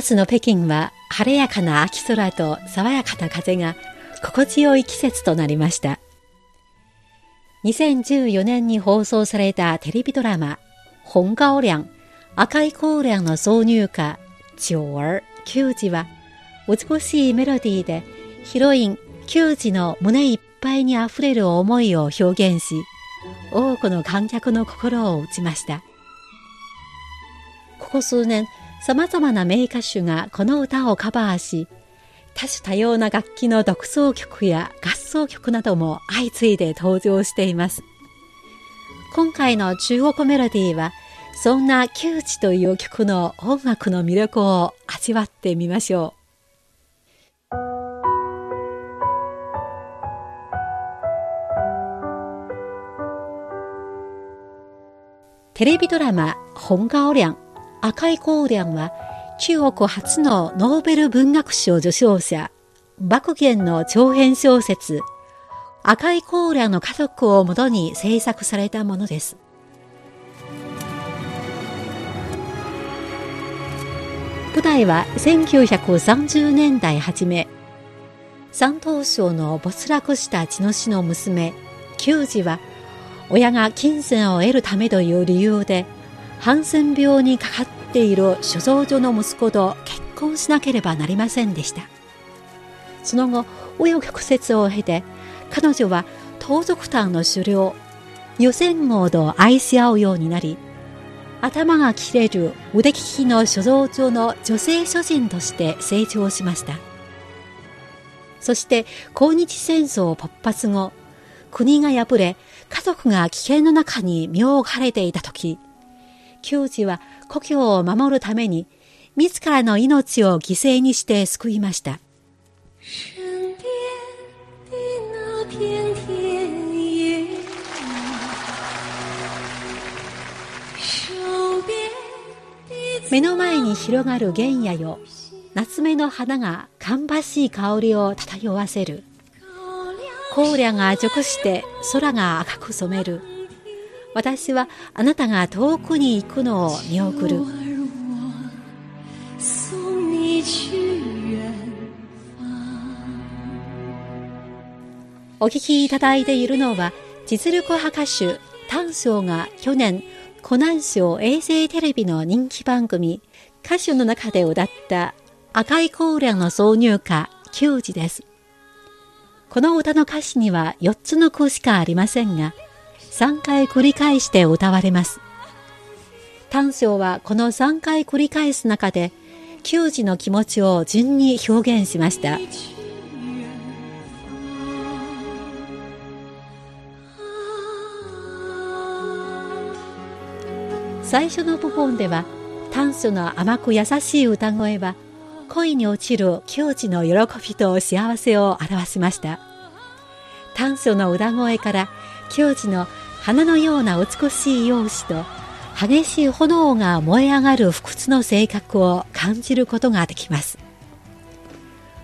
月の北京は晴れやかな秋空と爽やかな風が心地よい季節となりました。2014年に放送されたテレビドラマ、本高粱、赤い高粱の挿入歌、九儿、球児は、美しいメロディーでヒロイン、球児の胸いっぱいに溢れる思いを表現し、多くの観客の心を打ちました。ここ数年、様々な名歌手がこの歌をカバーし、多種多様な楽器の独奏曲や合奏曲なども相次いで登場しています。今回の中国メロディーは、そんな窮地という曲の音楽の魅力を味わってみましょう。テレビドラマ「本高粱赤い高粱」は中国初のノーベル文学賞受賞者、爆元の長編小説、赤いコーラの家族をもとに制作されたものです。舞台は1930年代初め、山東省の没落した血の死の娘、球児は、親が金銭を得るためという理由で、ハンセン病にかかっている所蔵所の息子と結婚しなければなりませんでした。その後、紆余曲折を経て、彼女は盗賊団の狩猟、予選号と愛し合うようになり、頭が切れる腕利きの所蔵所の女性諸人として成長しました。そして、抗日戦争勃発後、国が敗れ、家族が危険の中に身を置かれていた時、球児は故郷を守るために自らの命を犠牲にして救いました。目の前に広がる原野よ。夏目の花が芳しい香りを漂わせる。荒野が熟して空が赤く染める私はあなたが遠くに行くのを見送る。お聞きいただいているのは実力派歌手丹章が去年湖南省衛星テレビの人気番組歌手の中で歌った赤いコーラの挿入歌球児です。この歌の歌詞には4つの句しかありませんが3回繰り返して歌われます。短章はこの3回繰り返す中で、球児の気持ちを順に表現しました。最初の部分では、短所の甘く優しい歌声は、恋に落ちる球児の喜びと幸せを表しました。短所の歌声から球児の花のような美しい容姿と激しい炎が燃え上がる不屈の性格を感じることができます。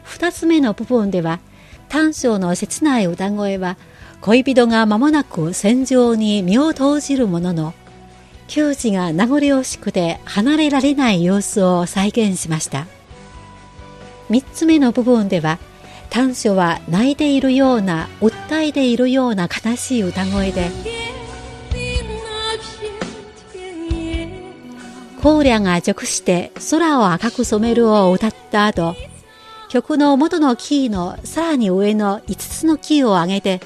二つ目の部分では短章の切ない歌声は恋人が間もなく戦場に身を投じるものの球児が名残惜しくて離れられない様子を再現しました。三つ目の部分では短所は泣いているような訴えているような悲しい歌声で荒涼が熟して空を赤く染めるを歌った後曲の元のキーのさらに上の5つのキーを上げて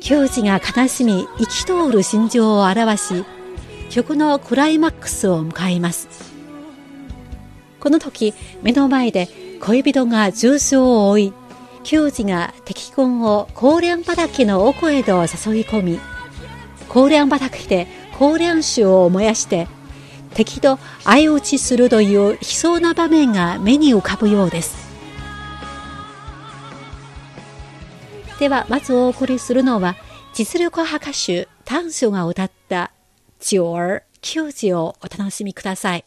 教師が悲しみ生き通る心情を表し曲のクライマックスを迎えます。この時目の前で恋人が重傷を負い球児が敵軍を高粱畑の奥へと誘い込み高粱畑で高粱酒を燃やして敵と相打ちするという悲壮な場面が目に浮かぶようですでは、まずお送りするのは、実力派歌手、短所が歌った九儿、球児をお楽しみください。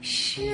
是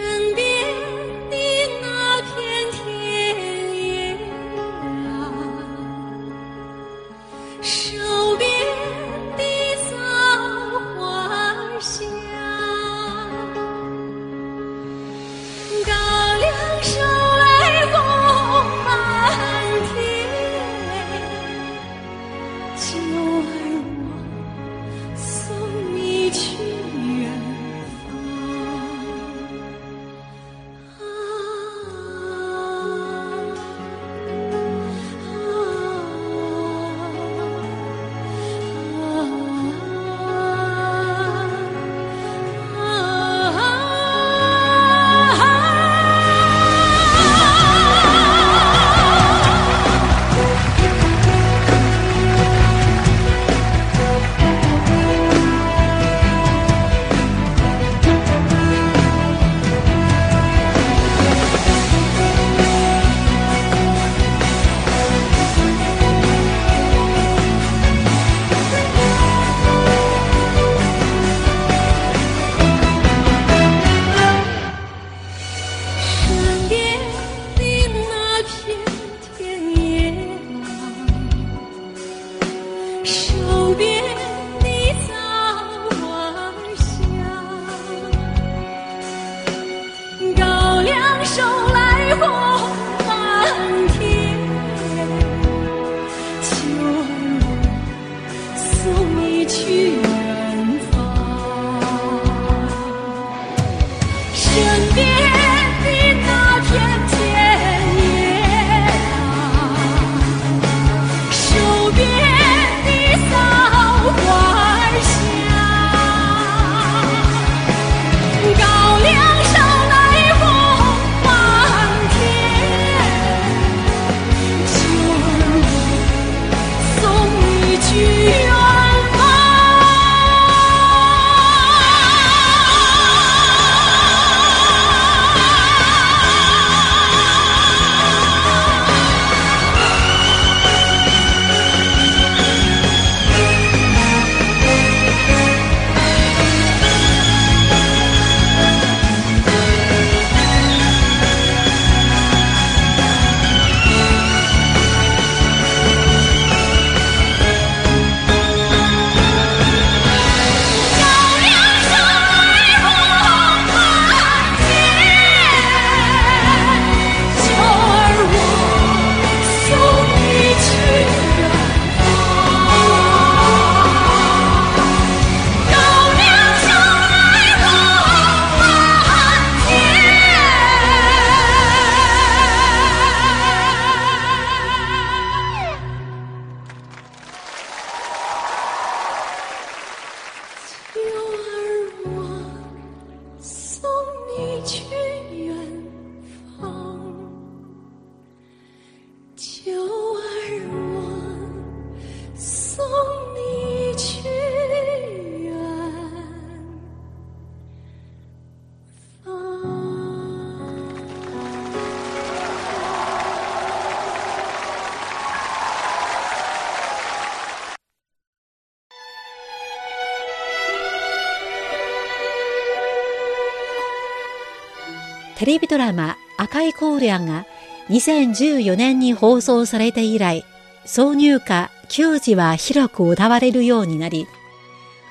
テレビドラマ赤いコーリアンが2014年に放送されて以来、挿入歌球児は広く歌われるようになり、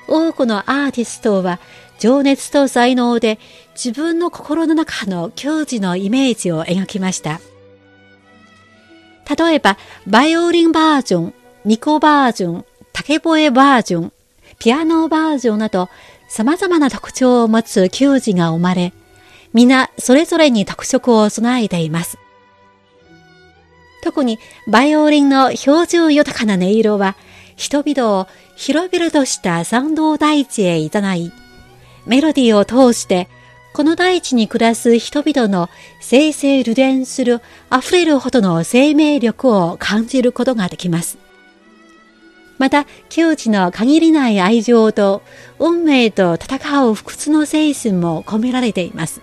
多くのアーティストは情熱と才能で自分の心の中の球児のイメージを描きました。例えば、バイオリンバージョン、ニコバージョン、竹笛バージョン、ピアノバージョンなど様々な特徴を持つ球児が生まれ、皆それぞれに特色を備えています。特にバイオリンの表情豊かな音色は、人々を広々とした参道大地へ誘い、メロディーを通してこの大地に暮らす人々の生成流伝する溢れるほどの生命力を感じることができます。また、窮地の限りない愛情と運命と戦う不屈の精神も込められています。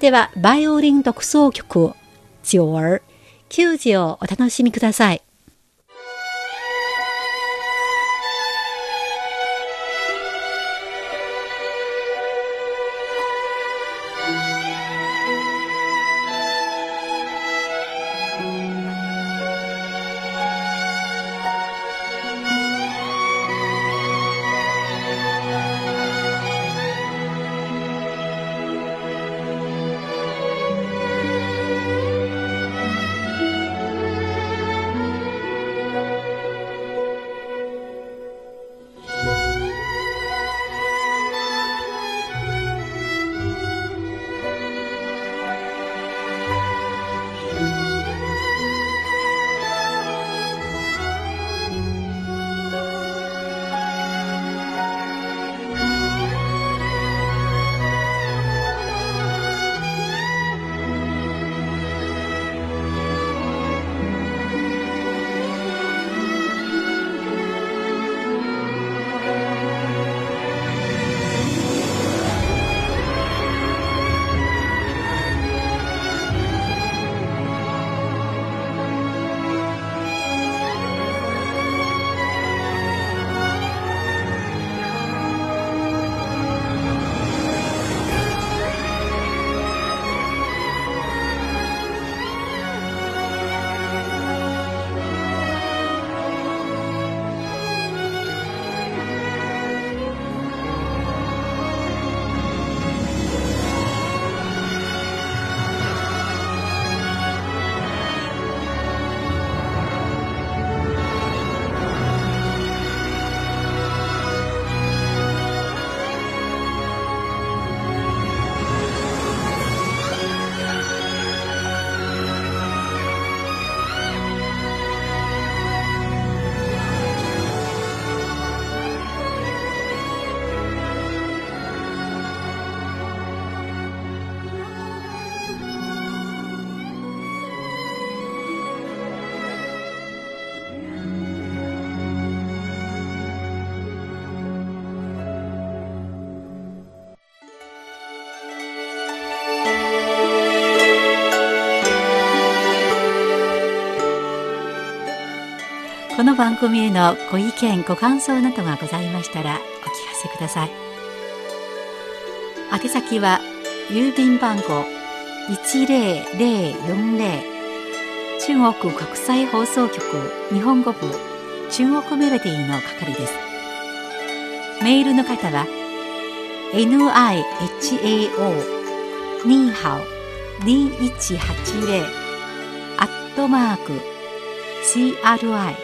では、バイオリン独奏曲、九儿、窮地をお楽しみください。この番組へのご意見ご感想などがございましたらお聞かせください。宛先は郵便番号10040中国国際放送局日本語部中国メロディーの係です。メールの方は nihao ニーハオ2180アットマーク CRI